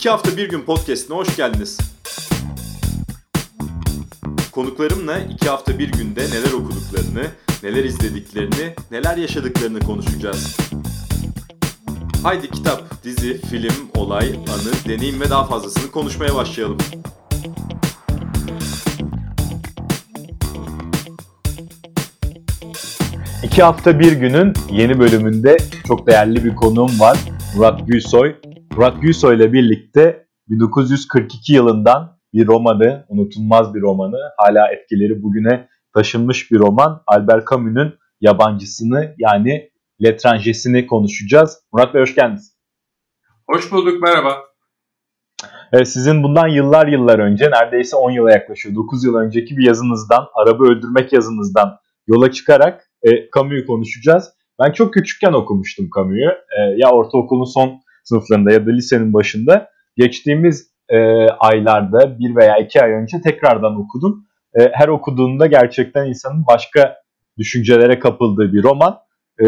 İki hafta bir gün podcastine hoş geldiniz. Konuklarımla iki hafta bir günde neler okuduklarını, neler izlediklerini, neler yaşadıklarını konuşacağız. Haydi kitap, dizi, film, olay, anı, deneyim ve daha fazlasını konuşmaya başlayalım. İki hafta bir günün yeni bölümünde çok değerli bir konuğum var. Murat Gülsoy. Murat Gülsoy ile birlikte 1942 yılından bir romanı, unutulmaz bir romanı, hala etkileri bugüne taşınmış bir roman. Albert Camus'un yabancısını yani Letranjesini konuşacağız. Murat Bey hoş geldiniz. Hoş bulduk, merhaba. Evet, sizin bundan yıllar yıllar önce, neredeyse 10 yıla yaklaşıyor, 9 yıl önceki bir yazınızdan, Arabı Öldürmek yazınızdan yola çıkarak e, Camus'u konuşacağız. Ben çok küçükken okumuştum Camus'u. E, ya ortaokulun son sınıflarında ya da lisenin başında. Geçtiğimiz e, aylarda bir veya iki ay önce tekrardan okudum. E, her okuduğunda gerçekten insanın başka düşüncelere kapıldığı bir roman. E,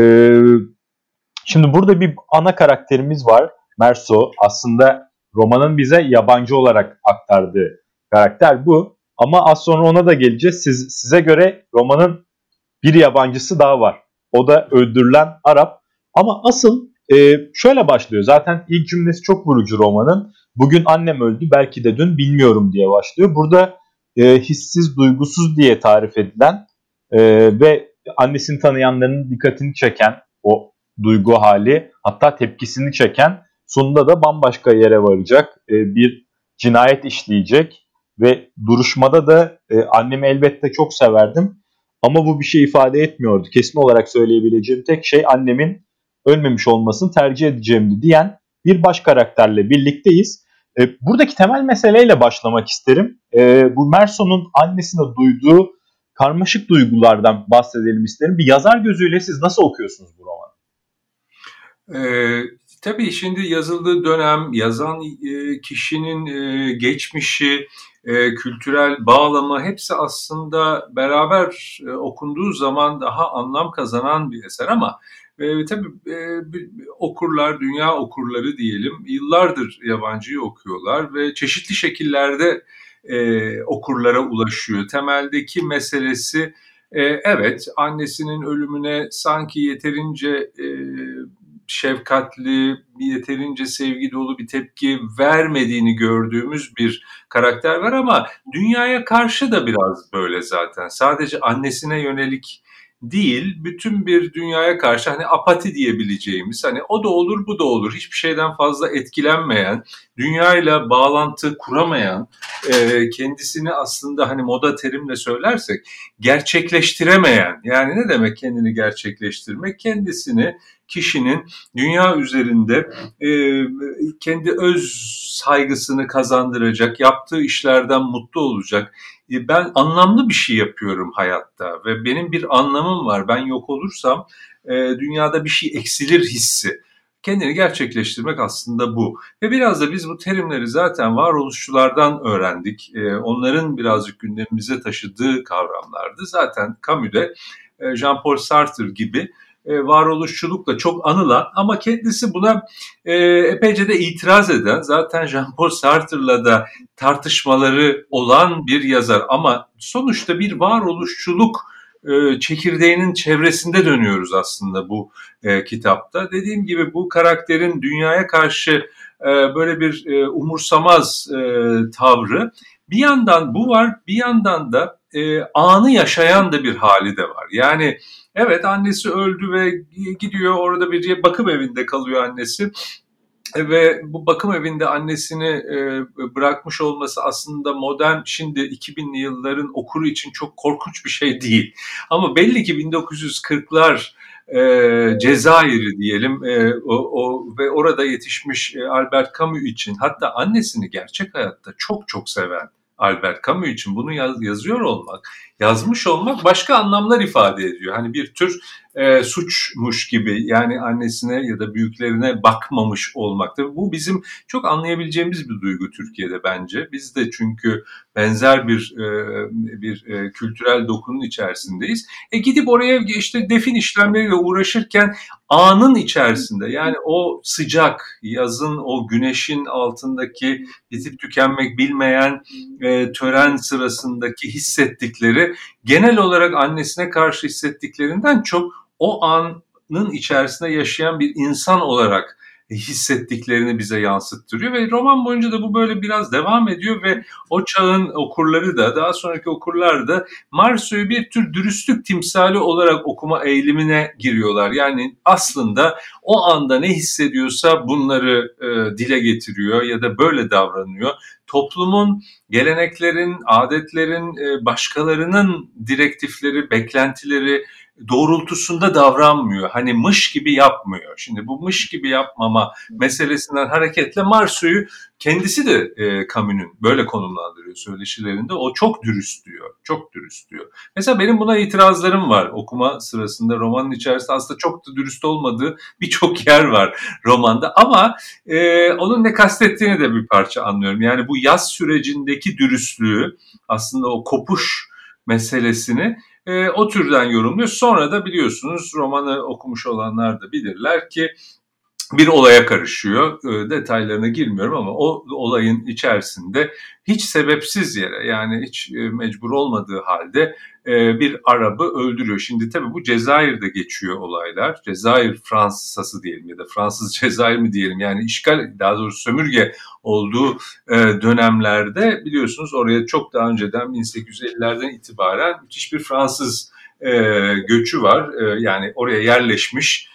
şimdi burada bir ana karakterimiz var. Merso aslında romanın bize yabancı olarak aktardığı karakter bu. Ama az sonra ona da geleceğiz. Siz, size göre romanın bir yabancısı daha var. O da öldürülen Arap. Ama asıl e, şöyle başlıyor. Zaten ilk cümlesi çok vurucu romanın. Bugün annem öldü belki de dün bilmiyorum diye başlıyor. Burada e, hissiz, duygusuz diye tarif edilen e, ve annesini tanıyanların dikkatini çeken o duygu hali hatta tepkisini çeken sonunda da bambaşka yere varacak e, bir cinayet işleyecek ve duruşmada da e, annemi elbette çok severdim ama bu bir şey ifade etmiyordu. Kesin olarak söyleyebileceğim tek şey annemin ölmemiş olmasını tercih edeceğimdi diyen bir baş karakterle birlikteyiz. E, buradaki temel meseleyle başlamak isterim. E, bu Merson'un annesine duyduğu karmaşık duygulardan bahsedelim isterim. Bir yazar gözüyle siz nasıl okuyorsunuz bu romanı? Ee, tabii şimdi yazıldığı dönem, yazan e, kişinin e, geçmişi, e, kültürel bağlamı hepsi aslında beraber okunduğu zaman daha anlam kazanan bir eser ama tabii okurlar, dünya okurları diyelim yıllardır yabancıyı okuyorlar ve çeşitli şekillerde okurlara ulaşıyor. Temeldeki meselesi evet annesinin ölümüne sanki yeterince şefkatli, yeterince sevgi dolu bir tepki vermediğini gördüğümüz bir karakter var ama dünyaya karşı da biraz böyle zaten. Sadece annesine yönelik değil, bütün bir dünyaya karşı hani apati diyebileceğimiz, hani o da olur bu da olur, hiçbir şeyden fazla etkilenmeyen, dünyayla bağlantı kuramayan, e, kendisini aslında hani moda terimle söylersek gerçekleştiremeyen, yani ne demek kendini gerçekleştirmek? Kendisini kişinin dünya üzerinde e, kendi öz saygısını kazandıracak, yaptığı işlerden mutlu olacak. E, ben anlamlı bir şey yapıyorum hayatta ve benim bir anlamım var. Ben yok olursam e, dünyada bir şey eksilir hissi. Kendini gerçekleştirmek aslında bu. Ve biraz da biz bu terimleri zaten varoluşçulardan öğrendik. E, onların birazcık gündemimize taşıdığı kavramlardı. Zaten Camus'de Jean-Paul Sartre gibi e, varoluşçulukla çok anılan ama kendisi buna e, epeyce de itiraz eden zaten Jean-Paul Sartre'la da tartışmaları olan bir yazar ama sonuçta bir varoluşçuluk e, çekirdeğinin çevresinde dönüyoruz aslında bu e, kitapta. Dediğim gibi bu karakterin dünyaya karşı e, böyle bir e, umursamaz e, tavrı bir yandan bu var bir yandan da e, anı yaşayan da bir hali de var. Yani Evet annesi öldü ve gidiyor orada bir bakım evinde kalıyor annesi ve bu bakım evinde annesini e, bırakmış olması aslında modern şimdi 2000'li yılların okuru için çok korkunç bir şey değil. Ama belli ki 1940'lar e, Cezayir'i diyelim e, o, o ve orada yetişmiş e, Albert Camus için hatta annesini gerçek hayatta çok çok seven Albert Camus için bunu yaz, yazıyor olmak, yazmış olmak başka anlamlar ifade ediyor. Hani bir tür e, suçmuş gibi yani annesine ya da büyüklerine bakmamış olmakta. Bu bizim çok anlayabileceğimiz bir duygu Türkiye'de bence. Biz de çünkü benzer bir e, bir e, kültürel dokunun içerisindeyiz. E gidip oraya işte defin işlemleriyle uğraşırken anın içerisinde yani o sıcak yazın o güneşin altındaki bitip tükenmek bilmeyen e, tören sırasındaki hissettikleri genel olarak annesine karşı hissettiklerinden çok o anın içerisinde yaşayan bir insan olarak hissettiklerini bize yansıttırıyor ve roman boyunca da bu böyle biraz devam ediyor ve o çağın okurları da daha sonraki okurlar da Marsu'yu bir tür dürüstlük timsali olarak okuma eğilimine giriyorlar. Yani aslında o anda ne hissediyorsa bunları e, dile getiriyor ya da böyle davranıyor. Toplumun, geleneklerin, adetlerin, e, başkalarının direktifleri, beklentileri, doğrultusunda davranmıyor. Hani mış gibi yapmıyor. Şimdi bu mış gibi yapmama meselesinden hareketle Marsu'yu kendisi de e, Camus'un böyle konumlandırıyor söyleşilerinde. O çok dürüst diyor. Çok dürüst diyor. Mesela benim buna itirazlarım var. Okuma sırasında romanın içerisinde aslında çok da dürüst olmadığı birçok yer var romanda. Ama e, onun ne kastettiğini de bir parça anlıyorum. Yani bu yaz sürecindeki dürüstlüğü aslında o kopuş meselesini e, o türden yorumluyor. Sonra da biliyorsunuz romanı okumuş olanlar da bilirler ki bir olaya karışıyor. E, detaylarına girmiyorum ama o olayın içerisinde hiç sebepsiz yere yani hiç e, mecbur olmadığı halde e, bir Arap'ı öldürüyor. Şimdi tabii bu Cezayir'de geçiyor olaylar. Cezayir Fransızası diyelim ya da Fransız Cezayir mi diyelim yani işgal daha doğrusu sömürge olduğu e, dönemlerde biliyorsunuz oraya çok daha önceden 1850'lerden itibaren müthiş bir Fransız göçü var. Yani oraya yerleşmiş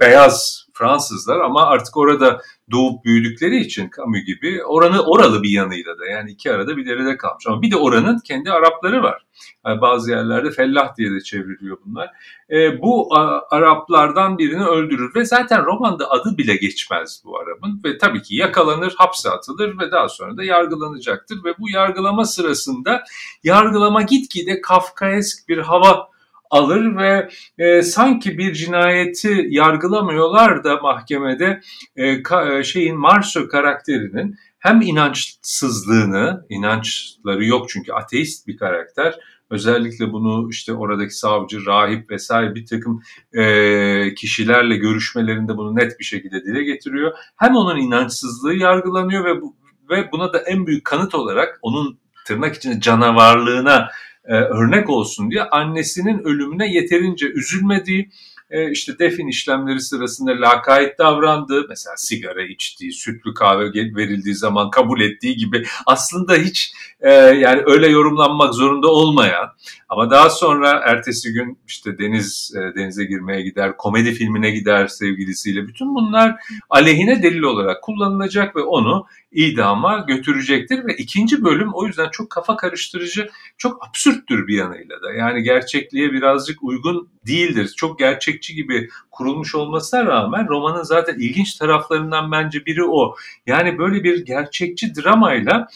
beyaz Fransızlar ama artık orada doğup büyüdükleri için Camus gibi oranı oralı bir yanıyla da yani iki arada bir derede kalmış. Ama bir de oranın kendi Arapları var. Yani bazı yerlerde fellah diye de çevriliyor bunlar. E, bu a, Araplardan birini öldürür ve zaten romanda adı bile geçmez bu Arap'ın ve tabii ki yakalanır, hapse atılır ve daha sonra da yargılanacaktır ve bu yargılama sırasında yargılama gitgide Kafkaesk bir hava alır ve e, sanki bir cinayeti yargılamıyorlar da mahkemede e, ka, e, şeyin Marso karakterinin hem inançsızlığını, inançları yok çünkü ateist bir karakter. Özellikle bunu işte oradaki savcı, rahip vesaire bir takım e, kişilerle görüşmelerinde bunu net bir şekilde dile getiriyor. Hem onun inançsızlığı yargılanıyor ve bu, ve buna da en büyük kanıt olarak onun tırnak içinde canavarlığına e, örnek olsun diye annesinin ölümüne yeterince üzülmediği, e, işte defin işlemleri sırasında lakayt davrandığı, mesela sigara içtiği, sütlü kahve verildiği zaman kabul ettiği gibi aslında hiç e, yani öyle yorumlanmak zorunda olmayan ama daha sonra ertesi gün işte deniz e, denize girmeye gider, komedi filmine gider sevgilisiyle. Bütün bunlar aleyhine delil olarak kullanılacak ve onu idama götürecektir ve ikinci bölüm o yüzden çok kafa karıştırıcı, çok absürttür bir yanıyla da. Yani gerçekliğe birazcık uygun değildir. Çok gerçekçi gibi kurulmuş olmasına rağmen romanın zaten ilginç taraflarından bence biri o. Yani böyle bir gerçekçi dramayla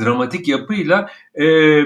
dramatik yapıyla e,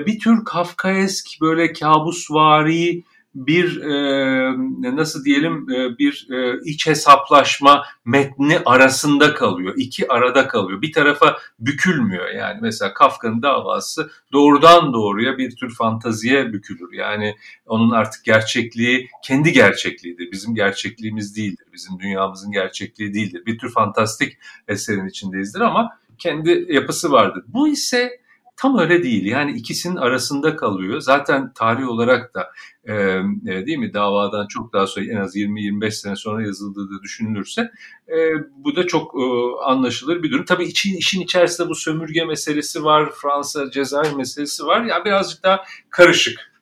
bir tür Kafkaesk böyle kabusvari bir e, nasıl diyelim e, bir e, iç hesaplaşma metni arasında kalıyor. iki arada kalıyor. Bir tarafa bükülmüyor yani. Mesela Kafka'nın davası doğrudan doğruya bir tür fantaziye bükülür. Yani onun artık gerçekliği kendi gerçekliğidir. Bizim gerçekliğimiz değildir. Bizim dünyamızın gerçekliği değildir. Bir tür fantastik eserin içindeyizdir ama kendi yapısı vardır. Bu ise tam öyle değil. Yani ikisinin arasında kalıyor. Zaten tarih olarak da e, değil mi davadan çok daha sonra en az 20-25 sene sonra yazıldığı da düşünülürse e, bu da çok e, anlaşılır bir durum. Tabii için, işin içerisinde bu sömürge meselesi var, Fransa Cezayir meselesi var. Ya yani birazcık daha karışık.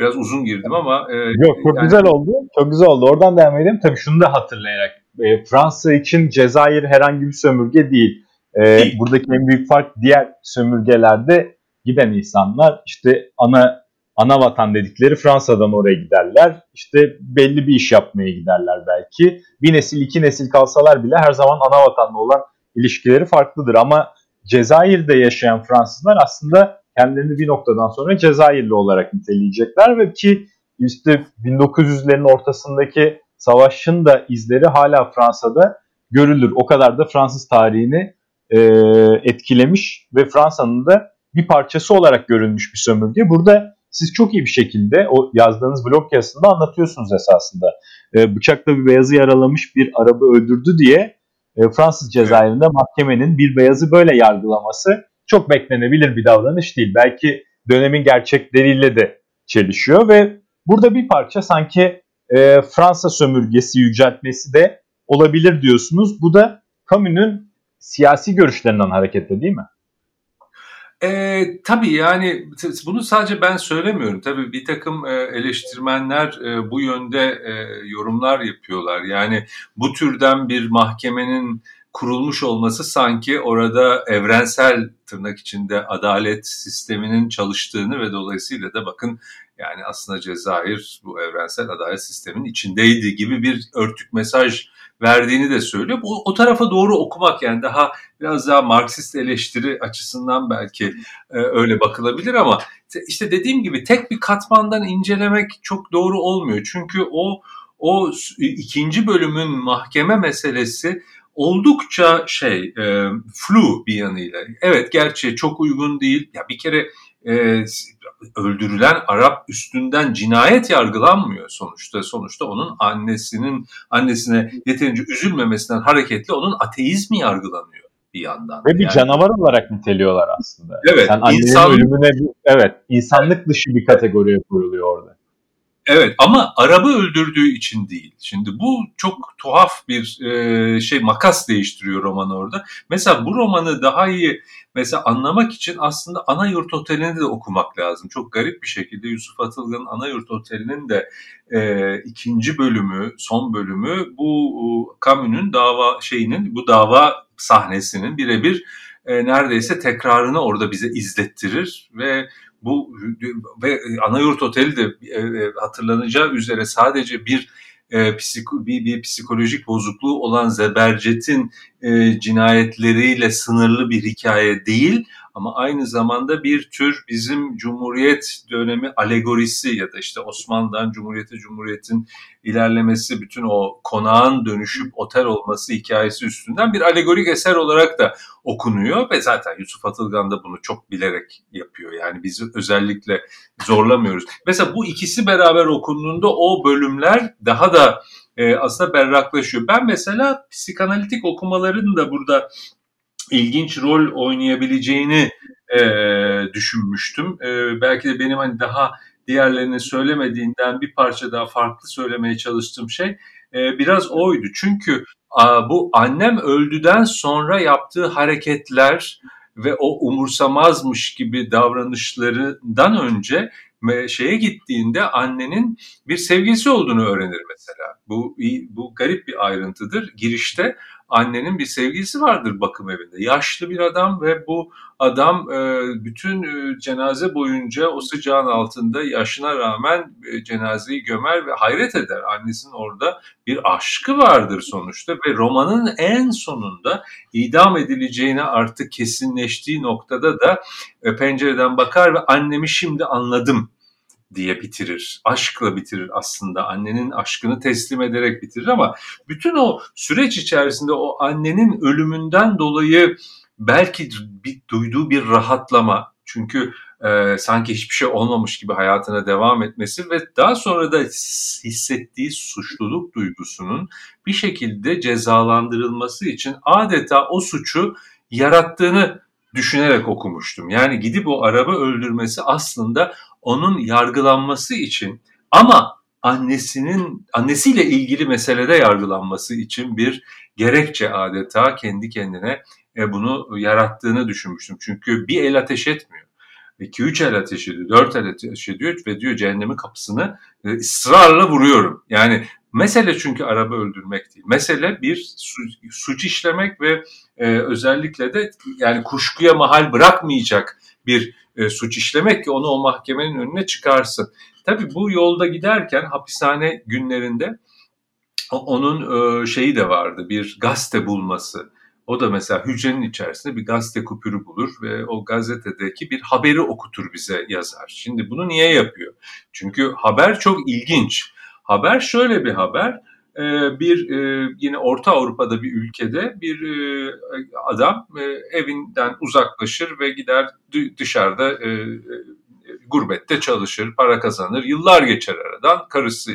Biraz uzun girdim ama. E, Yok çok yani... güzel oldu. Çok güzel oldu. Oradan devam edelim. Tabii şunu da hatırlayarak. E, Fransa için Cezayir herhangi bir sömürge değil e, buradaki en büyük fark diğer sömürgelerde giden insanlar işte ana ana vatan dedikleri Fransa'dan oraya giderler. İşte belli bir iş yapmaya giderler belki. Bir nesil iki nesil kalsalar bile her zaman ana vatanla olan ilişkileri farklıdır. Ama Cezayir'de yaşayan Fransızlar aslında kendilerini bir noktadan sonra Cezayirli olarak niteleyecekler ve ki işte 1900'lerin ortasındaki savaşın da izleri hala Fransa'da görülür. O kadar da Fransız tarihini e, etkilemiş ve Fransa'nın da bir parçası olarak görülmüş bir sömürge. Burada siz çok iyi bir şekilde o yazdığınız blog yazısında anlatıyorsunuz esasında. E, bıçakla bir beyazı yaralamış bir araba öldürdü diye e, Fransız cezaevinde mahkemenin bir beyazı böyle yargılaması çok beklenebilir bir davranış değil. Belki dönemin gerçekleriyle de çelişiyor ve burada bir parça sanki e, Fransa sömürgesi yüceltmesi de olabilir diyorsunuz. Bu da Camus'un siyasi görüşlerinden hareketle değil mi? E, tabii yani bunu sadece ben söylemiyorum. Tabii bir takım e, eleştirmenler e, bu yönde e, yorumlar yapıyorlar. Yani bu türden bir mahkemenin kurulmuş olması sanki orada evrensel tırnak içinde adalet sisteminin çalıştığını ve dolayısıyla da bakın yani aslında Cezayir bu evrensel adalet sisteminin içindeydi gibi bir örtük mesaj verdiğini de söylüyor. Bu, o tarafa doğru okumak yani daha biraz daha Marksist eleştiri açısından belki e, öyle bakılabilir ama işte dediğim gibi tek bir katmandan incelemek çok doğru olmuyor. Çünkü o o ikinci bölümün mahkeme meselesi oldukça şey e, flu bir yanıyla. Evet gerçi çok uygun değil. Ya bir kere e, öldürülen Arap üstünden cinayet yargılanmıyor sonuçta. Sonuçta onun annesinin annesine yeterince üzülmemesinden hareketle onun ateizmi yargılanıyor bir yandan. Ve bir yani, canavar olarak niteliyorlar aslında. Evet. Sen annenin insan... ölümüne evet insanlık dışı bir kategoriye koyuluyor orada. Evet ama araba öldürdüğü için değil. Şimdi bu çok tuhaf bir e, şey makas değiştiriyor roman orada. Mesela bu romanı daha iyi mesela anlamak için aslında ana yurt Oteli'ni de okumak lazım. Çok garip bir şekilde Yusuf Atılgan'ın ana yurt Oteli'nin de e, ikinci bölümü, son bölümü bu Camus'un dava şeyinin bu dava sahnesinin birebir e, neredeyse tekrarını orada bize izlettirir ve bu ve Anayurt Oteli de e, e, hatırlanacağı üzere sadece bir e, bir, bir psikolojik bozukluğu olan Zebercet'in e, cinayetleriyle sınırlı bir hikaye değil ama aynı zamanda bir tür bizim Cumhuriyet dönemi alegorisi ya da işte Osmanlı'dan Cumhuriyete Cumhuriyet'in ilerlemesi, bütün o konağın dönüşüp otel olması hikayesi üstünden bir alegorik eser olarak da okunuyor ve zaten Yusuf Atılgan da bunu çok bilerek yapıyor. Yani bizi özellikle zorlamıyoruz. Mesela bu ikisi beraber okunduğunda o bölümler daha da e, aslında berraklaşıyor. Ben mesela psikanalitik okumaların da burada ilginç rol oynayabileceğini e, düşünmüştüm. E, belki de benim hani daha diğerlerinin söylemediğinden bir parça daha farklı söylemeye çalıştığım şey e, biraz oydu. Çünkü a, bu annem öldüden sonra yaptığı hareketler ve o umursamazmış gibi davranışlarından önce şeye gittiğinde annenin bir sevgisi olduğunu öğrenir mesela. Bu bu garip bir ayrıntıdır. Girişte annenin bir sevgilisi vardır bakım evinde. Yaşlı bir adam ve bu adam e, bütün e, cenaze boyunca o sıcağın altında yaşına rağmen e, cenazeyi gömer ve hayret eder. Annesinin orada bir aşkı vardır sonuçta ve romanın en sonunda idam edileceğine artık kesinleştiği noktada da pencereden bakar ve annemi şimdi anladım diye bitirir. Aşkla bitirir aslında. Annenin aşkını teslim ederek bitirir ama bütün o süreç içerisinde o annenin ölümünden dolayı belki bir, duyduğu bir rahatlama çünkü e, sanki hiçbir şey olmamış gibi hayatına devam etmesi ve daha sonra da hissettiği suçluluk duygusunun bir şekilde cezalandırılması için adeta o suçu yarattığını düşünerek okumuştum. Yani gidip o araba öldürmesi aslında onun yargılanması için ama annesinin annesiyle ilgili meselede yargılanması için bir gerekçe adeta kendi kendine e, bunu yarattığını düşünmüştüm. Çünkü bir el ateş etmiyor. 2-3 el ateş ediyor, 4 el ateş ediyor ve diyor cehennemin kapısını e, ısrarla vuruyorum. Yani mesele çünkü araba öldürmek değil. Mesele bir suç işlemek ve e, özellikle de yani kuşkuya mahal bırakmayacak bir e, suç işlemek ki onu o mahkemenin önüne çıkarsın. Tabii bu yolda giderken hapishane günlerinde onun e, şeyi de vardı bir gazete bulması O da mesela hücrenin içerisinde bir gazete kupürü bulur ve o gazetedeki bir haberi okutur bize yazar. Şimdi bunu niye yapıyor? Çünkü haber çok ilginç. Haber şöyle bir haber. Ee, bir e, yine Orta Avrupa'da bir ülkede bir e, adam e, evinden uzaklaşır ve gider dışarıda gurbette çalışır, para kazanır. Yıllar geçer aradan karısı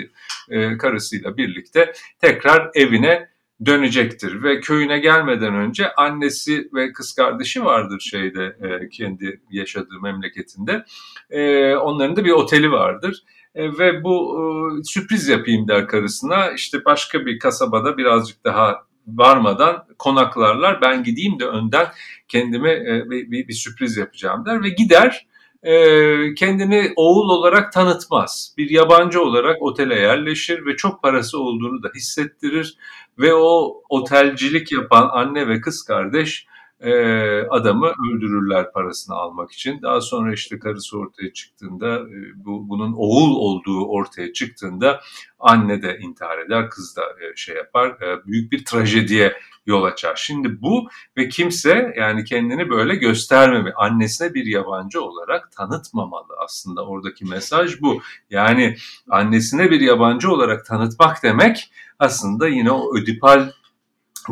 karısıyla birlikte tekrar evine dönecektir ve köyüne gelmeden önce annesi ve kız kardeşi vardır şeyde kendi yaşadığı memleketinde. Onların da bir oteli vardır e, ve bu e, sürpriz yapayım der karısına. İşte başka bir kasabada birazcık daha varmadan konaklarlar. Ben gideyim de önden kendime e, bir, bir, bir sürpriz yapacağım der ve gider e, kendini oğul olarak tanıtmaz. Bir yabancı olarak otele yerleşir ve çok parası olduğunu da hissettirir ve o otelcilik yapan anne ve kız kardeş e, adamı öldürürler parasını almak için. Daha sonra işte karısı ortaya çıktığında e, bu bunun oğul olduğu ortaya çıktığında anne de intihar eder, kız da e, şey yapar. E, büyük bir trajediye yol açar. Şimdi bu ve kimse yani kendini böyle göstermemi, annesine bir yabancı olarak tanıtmamalı aslında oradaki mesaj bu. Yani annesine bir yabancı olarak tanıtmak demek aslında yine o ödipal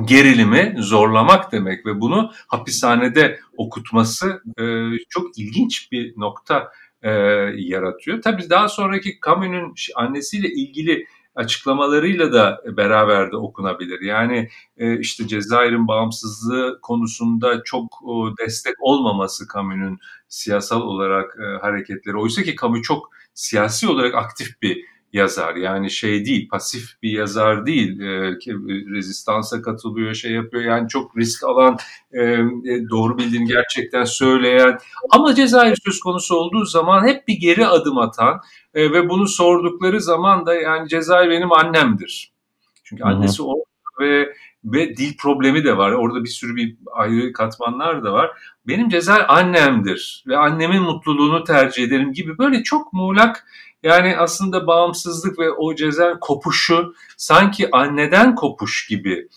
gerilimi zorlamak demek ve bunu hapishanede okutması e, çok ilginç bir nokta e, yaratıyor. Tabii daha sonraki Camus'un annesiyle ilgili açıklamalarıyla da beraber de okunabilir. Yani e, işte Cezayir'in bağımsızlığı konusunda çok e, destek olmaması Camus'un siyasal olarak e, hareketleri. Oysa ki Camus çok siyasi olarak aktif bir yazar. Yani şey değil, pasif bir yazar değil. E, rezistansa katılıyor, şey yapıyor. Yani çok risk alan, e, doğru bildiğini gerçekten söyleyen. Ama Cezayir söz konusu olduğu zaman hep bir geri adım atan e, ve bunu sordukları zaman da yani Cezayir benim annemdir. Çünkü annesi o ve ve dil problemi de var. Orada bir sürü bir ayrı katmanlar da var. Benim Cezayir annemdir ve annemin mutluluğunu tercih ederim gibi böyle çok muğlak yani aslında bağımsızlık ve o cezaevin kopuşu sanki anneden kopuş gibi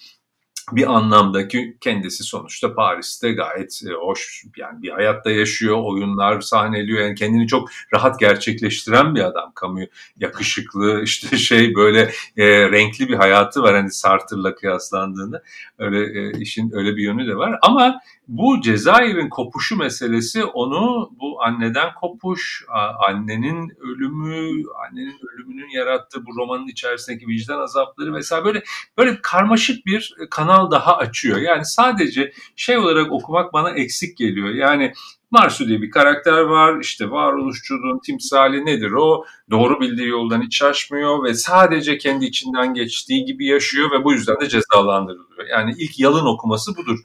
bir anlamda ki kendisi sonuçta Paris'te gayet e, hoş yani bir hayatta yaşıyor, oyunlar sahneliyor. Yani kendini çok rahat gerçekleştiren bir adam. Kamu yakışıklı işte şey böyle e, renkli bir hayatı var hani Sartre'la kıyaslandığında. Öyle e, işin öyle bir yönü de var. Ama bu Cezayir'in kopuşu meselesi onu bu anneden kopuş, annenin ölümü, annenin ölümünün yarattığı bu romanın içerisindeki vicdan azapları vesaire böyle böyle karmaşık bir kanal daha açıyor. Yani sadece şey olarak okumak bana eksik geliyor. Yani Marsu diye bir karakter var. İşte varoluşçuluğun timsali nedir o? Doğru bildiği yoldan hiç şaşmıyor ve sadece kendi içinden geçtiği gibi yaşıyor ve bu yüzden de cezalandırılıyor. Yani ilk yalın okuması budur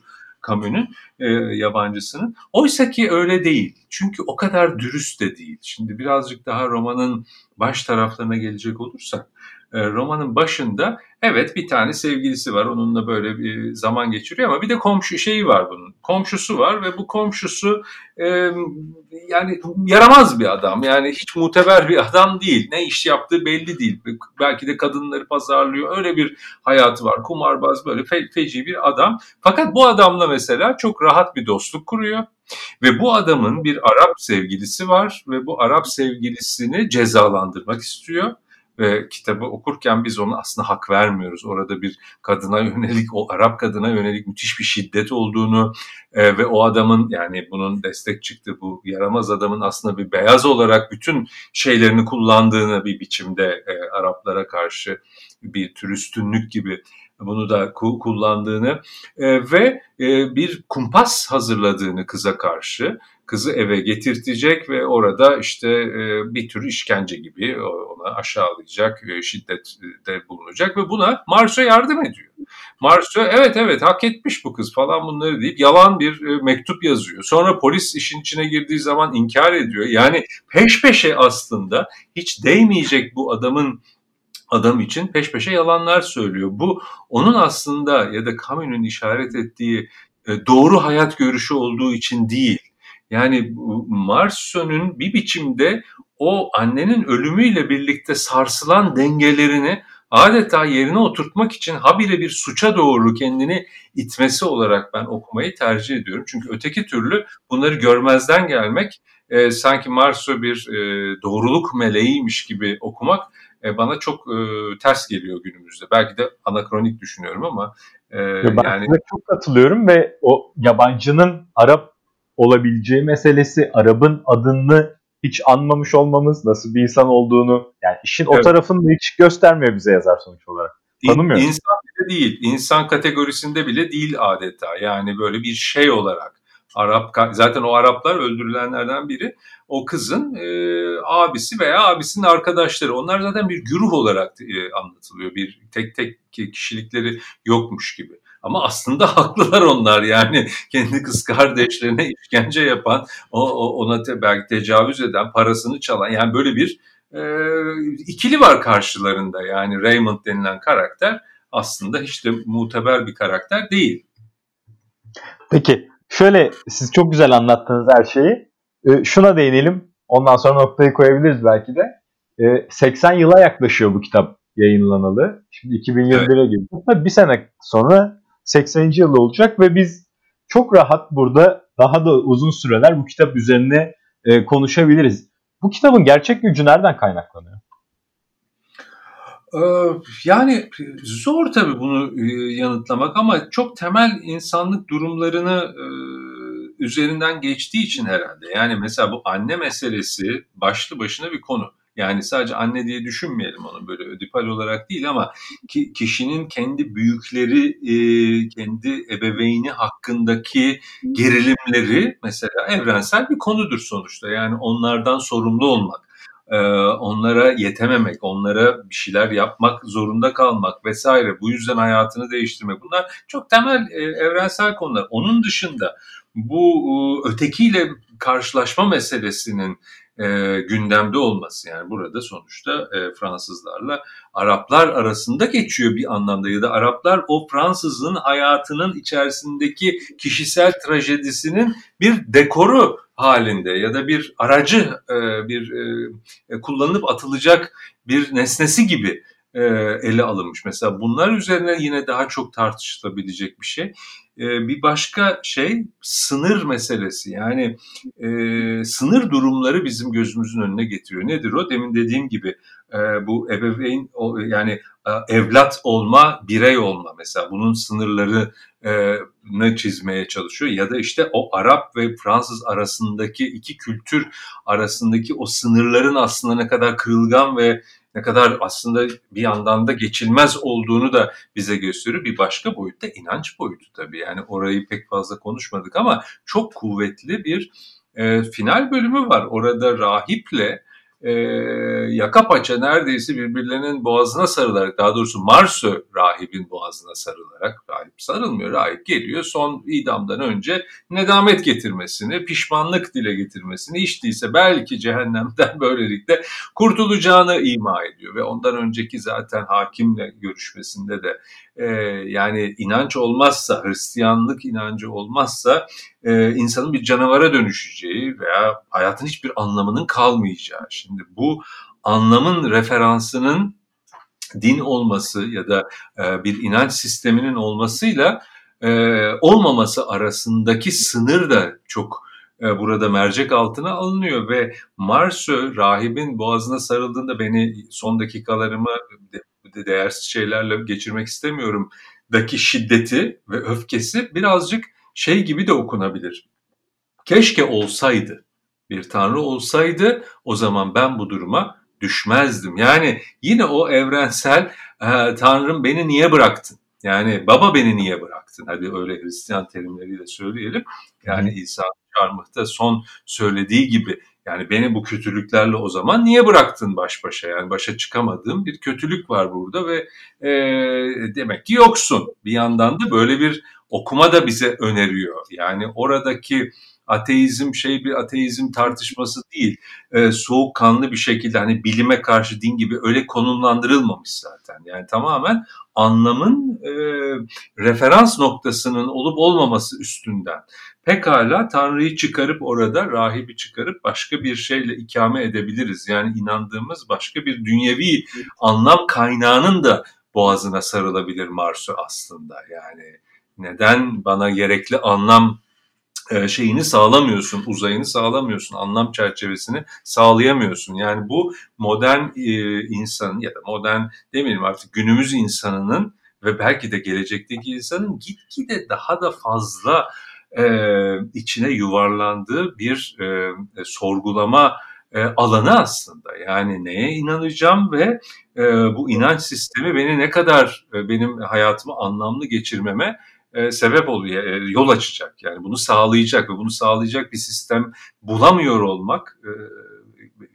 Camus'un e, yabancısının. Oysa ki öyle değil. Çünkü o kadar dürüst de değil. Şimdi birazcık daha romanın baş taraflarına gelecek olursak e, romanın başında evet bir tane sevgilisi var onunla böyle bir zaman geçiriyor ama bir de komşu şeyi var bunun. Komşusu var ve bu komşusu e, yani yaramaz bir adam. Yani hiç muteber bir adam değil. Ne iş yaptığı belli değil. Belki de kadınları pazarlıyor. Öyle bir hayatı var. Kumarbaz böyle fe, feci bir adam. Fakat bu adamla mesela çok rahat bir dostluk kuruyor ve bu adamın bir Arap sevgilisi var ve bu Arap sevgilisini cezalandırmak istiyor ve kitabı okurken biz ona aslında hak vermiyoruz. Orada bir kadına yönelik, o Arap kadına yönelik müthiş bir şiddet olduğunu e, ve o adamın yani bunun destek çıktı bu yaramaz adamın aslında bir beyaz olarak bütün şeylerini kullandığını bir biçimde e, Araplara karşı bir tür üstünlük gibi bunu da kullandığını e, ve e, bir kumpas hazırladığını kıza karşı kızı eve getirtecek ve orada işte e, bir tür işkence gibi ona aşağılayacak, e, şiddette bulunacak ve buna Marso yardım ediyor. Marso evet evet hak etmiş bu kız falan bunları deyip yalan bir mektup yazıyor. Sonra polis işin içine girdiği zaman inkar ediyor. Yani peş peşe aslında hiç değmeyecek bu adamın adam için peş peşe yalanlar söylüyor. Bu onun aslında ya da Camus'un işaret ettiği doğru hayat görüşü olduğu için değil yani Marceau'nun bir biçimde o annenin ölümüyle birlikte sarsılan dengelerini adeta yerine oturtmak için habire bir suça doğru kendini itmesi olarak ben okumayı tercih ediyorum. Çünkü öteki türlü bunları görmezden gelmek e, sanki Marso bir e, doğruluk meleğiymiş gibi okumak e, bana çok e, ters geliyor günümüzde. Belki de anakronik düşünüyorum ama e, ben yani çok katılıyorum ve o yabancının Arap olabileceği meselesi, Arap'ın adını hiç anmamış olmamız, nasıl bir insan olduğunu, yani işin evet. o tarafını hiç göstermiyor bize yazar sonuç olarak. Tanımıyor. İnsan bile değil, insan kategorisinde bile değil adeta. Yani böyle bir şey olarak. Arap zaten o Araplar öldürülenlerden biri o kızın e, abisi veya abisinin arkadaşları. Onlar zaten bir güruh olarak e, anlatılıyor. Bir tek tek kişilikleri yokmuş gibi. Ama aslında haklılar onlar yani kendi kız kardeşlerine işkence yapan, o, o ona te, belki tecavüz eden, parasını çalan yani böyle bir e, ikili var karşılarında. Yani Raymond denilen karakter aslında hiç de muteber bir karakter değil. Peki şöyle siz çok güzel anlattınız her şeyi. E, şuna değinelim. Ondan sonra noktayı koyabiliriz belki de. E, 80 yıla yaklaşıyor bu kitap yayınlanalı. Şimdi 2021'e evet. girdik. Bir sene sonra 80. yıl olacak ve biz çok rahat burada daha da uzun süreler bu kitap üzerine e, konuşabiliriz. Bu kitabın gerçek gücü nereden kaynaklanıyor? Ee, yani zor tabii bunu e, yanıtlamak ama çok temel insanlık durumlarını e, üzerinden geçtiği için herhalde. Yani mesela bu anne meselesi başlı başına bir konu. Yani sadece anne diye düşünmeyelim onu böyle ödipal olarak değil ama ki, kişinin kendi büyükleri, e, kendi ebeveyni hakkındaki gerilimleri mesela evrensel bir konudur sonuçta. Yani onlardan sorumlu olmak e, onlara yetememek, onlara bir şeyler yapmak zorunda kalmak vesaire. Bu yüzden hayatını değiştirmek. Bunlar çok temel e, evrensel konular. Onun dışında bu ötekiyle karşılaşma meselesinin e, gündemde olması yani burada sonuçta e, Fransızlarla Araplar arasında geçiyor bir anlamda ya da Araplar o Fransızın hayatının içerisindeki kişisel trajedisinin bir dekoru halinde ya da bir aracı e, bir e, e kullanılıp atılacak bir nesnesi gibi e, ele alınmış. Mesela bunlar üzerine yine daha çok tartışılabilecek bir şey. E, bir başka şey sınır meselesi. Yani e, sınır durumları bizim gözümüzün önüne getiriyor. Nedir o? Demin dediğim gibi e, bu ebeveyn yani e, evlat olma, birey olma mesela bunun sınırları ne çizmeye çalışıyor ya da işte o Arap ve Fransız arasındaki iki kültür arasındaki o sınırların aslında ne kadar kırılgan ve ne kadar aslında bir yandan da geçilmez olduğunu da bize gösteriyor. Bir başka boyut da inanç boyutu tabii. Yani orayı pek fazla konuşmadık ama çok kuvvetli bir e, final bölümü var. Orada rahiple e, yaka paça neredeyse birbirlerinin boğazına sarılarak daha doğrusu Marsu rahibin boğazına sarılarak rahip sarılmıyor. Rahip geliyor son idamdan önce nedamet getirmesini, pişmanlık dile getirmesini içtiyse belki cehennemden böylelikle kurtulacağını ima ediyor. Ve ondan önceki zaten hakimle görüşmesinde de e, yani inanç olmazsa, Hristiyanlık inancı olmazsa e, insanın bir canavara dönüşeceği veya hayatın hiçbir anlamının kalmayacağı. Şimdi bu anlamın referansının din olması ya da e, bir inanç sisteminin olmasıyla e, olmaması arasındaki sınır da çok e, burada mercek altına alınıyor ve Marsu rahibin boğazına sarıldığında beni son dakikalarımı de, değersiz şeylerle geçirmek istemiyorum daki şiddeti ve öfkesi birazcık şey gibi de okunabilir. Keşke olsaydı, bir tanrı olsaydı o zaman ben bu duruma düşmezdim. Yani yine o evrensel e, Tanrım beni niye bıraktın? Yani baba beni niye bıraktın? Hadi öyle Hristiyan terimleriyle söyleyelim. Yani İsa Çarmıh'ta son söylediği gibi yani beni bu kötülüklerle o zaman niye bıraktın baş başa? Yani başa çıkamadığım bir kötülük var burada ve e, demek ki yoksun. Bir yandan da böyle bir okuma da bize öneriyor. Yani oradaki ateizm şey bir ateizm tartışması değil. E, soğukkanlı bir şekilde hani bilime karşı din gibi öyle konumlandırılmamış zaten. Yani tamamen anlamın e, referans noktasının olup olmaması üstünden. Pekala Tanrı'yı çıkarıp orada rahibi çıkarıp başka bir şeyle ikame edebiliriz. Yani inandığımız başka bir dünyevi anlam kaynağının da boğazına sarılabilir Marsu aslında. Yani neden bana gerekli anlam e, şeyini sağlamıyorsun, uzayını sağlamıyorsun, anlam çerçevesini sağlayamıyorsun. Yani bu modern e, insanın ya da modern demeyelim artık günümüz insanının ve belki de gelecekteki insanın gitgide daha da fazla e, içine yuvarlandığı bir sorgulama alanı aslında. Yani neye inanacağım ve bu inanç sistemi beni ne kadar benim hayatımı anlamlı geçirmeme e, sebep oluyor, e, yol açacak. Yani bunu sağlayacak ve bunu sağlayacak bir sistem bulamıyor olmak e,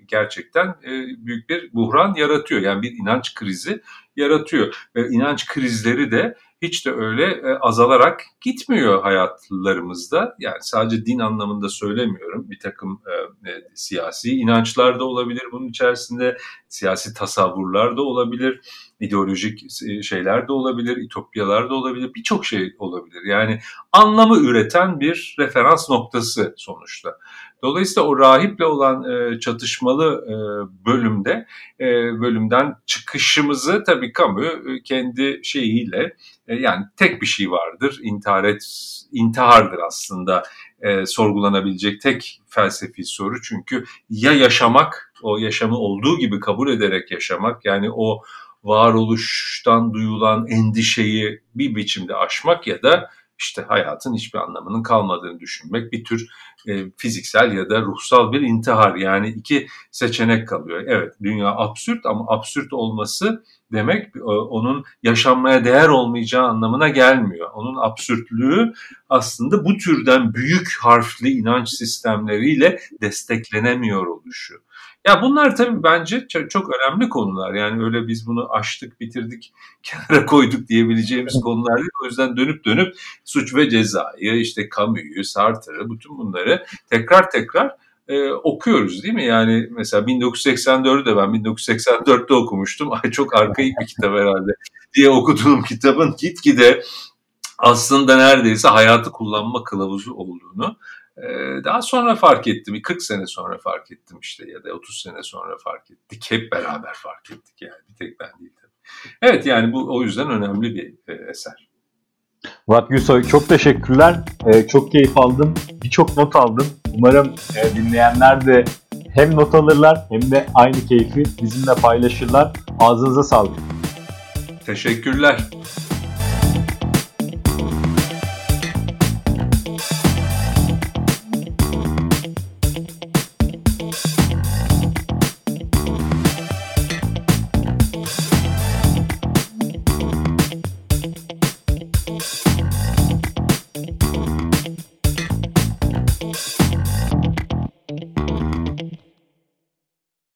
gerçekten e, büyük bir buhran yaratıyor. Yani bir inanç krizi yaratıyor. Ve inanç krizleri de hiç de öyle e, azalarak gitmiyor hayatlarımızda. Yani sadece din anlamında söylemiyorum. Bir takım e, e, siyasi inançlar da olabilir bunun içerisinde. Siyasi tasavvurlar da olabilir. ideolojik şeyler de olabilir. İtopyalar da olabilir. Birçok şey olabilir. Yani anlamı üreten bir referans noktası sonuçta. Dolayısıyla o rahiple olan e, çatışmalı e, bölümde e, bölümden çıkışımızı tabii kamu e, kendi şeyiyle e, yani tek bir şey vardır intihar et intihardır aslında e, sorgulanabilecek tek felsefi soru. Çünkü ya yaşamak o yaşamı olduğu gibi kabul ederek yaşamak yani o varoluştan duyulan endişeyi bir biçimde aşmak ya da işte hayatın hiçbir anlamının kalmadığını düşünmek bir tür e, fiziksel ya da ruhsal bir intihar yani iki seçenek kalıyor. Evet dünya absürt ama absürt olması demek e, onun yaşanmaya değer olmayacağı anlamına gelmiyor. Onun absürtlüğü aslında bu türden büyük harfli inanç sistemleriyle desteklenemiyor oluşu. Ya bunlar tabii bence çok önemli konular. Yani öyle biz bunu açtık, bitirdik, kenara koyduk diyebileceğimiz konular değil. O yüzden dönüp dönüp suç ve cezayı, işte Camus'u, Sartre'ı, bütün bunları tekrar tekrar e, okuyoruz değil mi? Yani mesela 1984'ü de ben 1984'te okumuştum. Ay çok arkaik bir kitap herhalde diye okuduğum kitabın gitgide aslında neredeyse hayatı kullanma kılavuzu olduğunu daha sonra fark ettim. 40 sene sonra fark ettim işte ya da 30 sene sonra fark ettik. Hep beraber fark ettik yani. Bir tek ben değil tabii. Evet yani bu o yüzden önemli bir e, eser. Murat Gülsoy çok teşekkürler. Ee, çok keyif aldım. Birçok not aldım. Umarım e, dinleyenler de hem not alırlar hem de aynı keyfi bizimle paylaşırlar. Ağzınıza sağlık. Teşekkürler.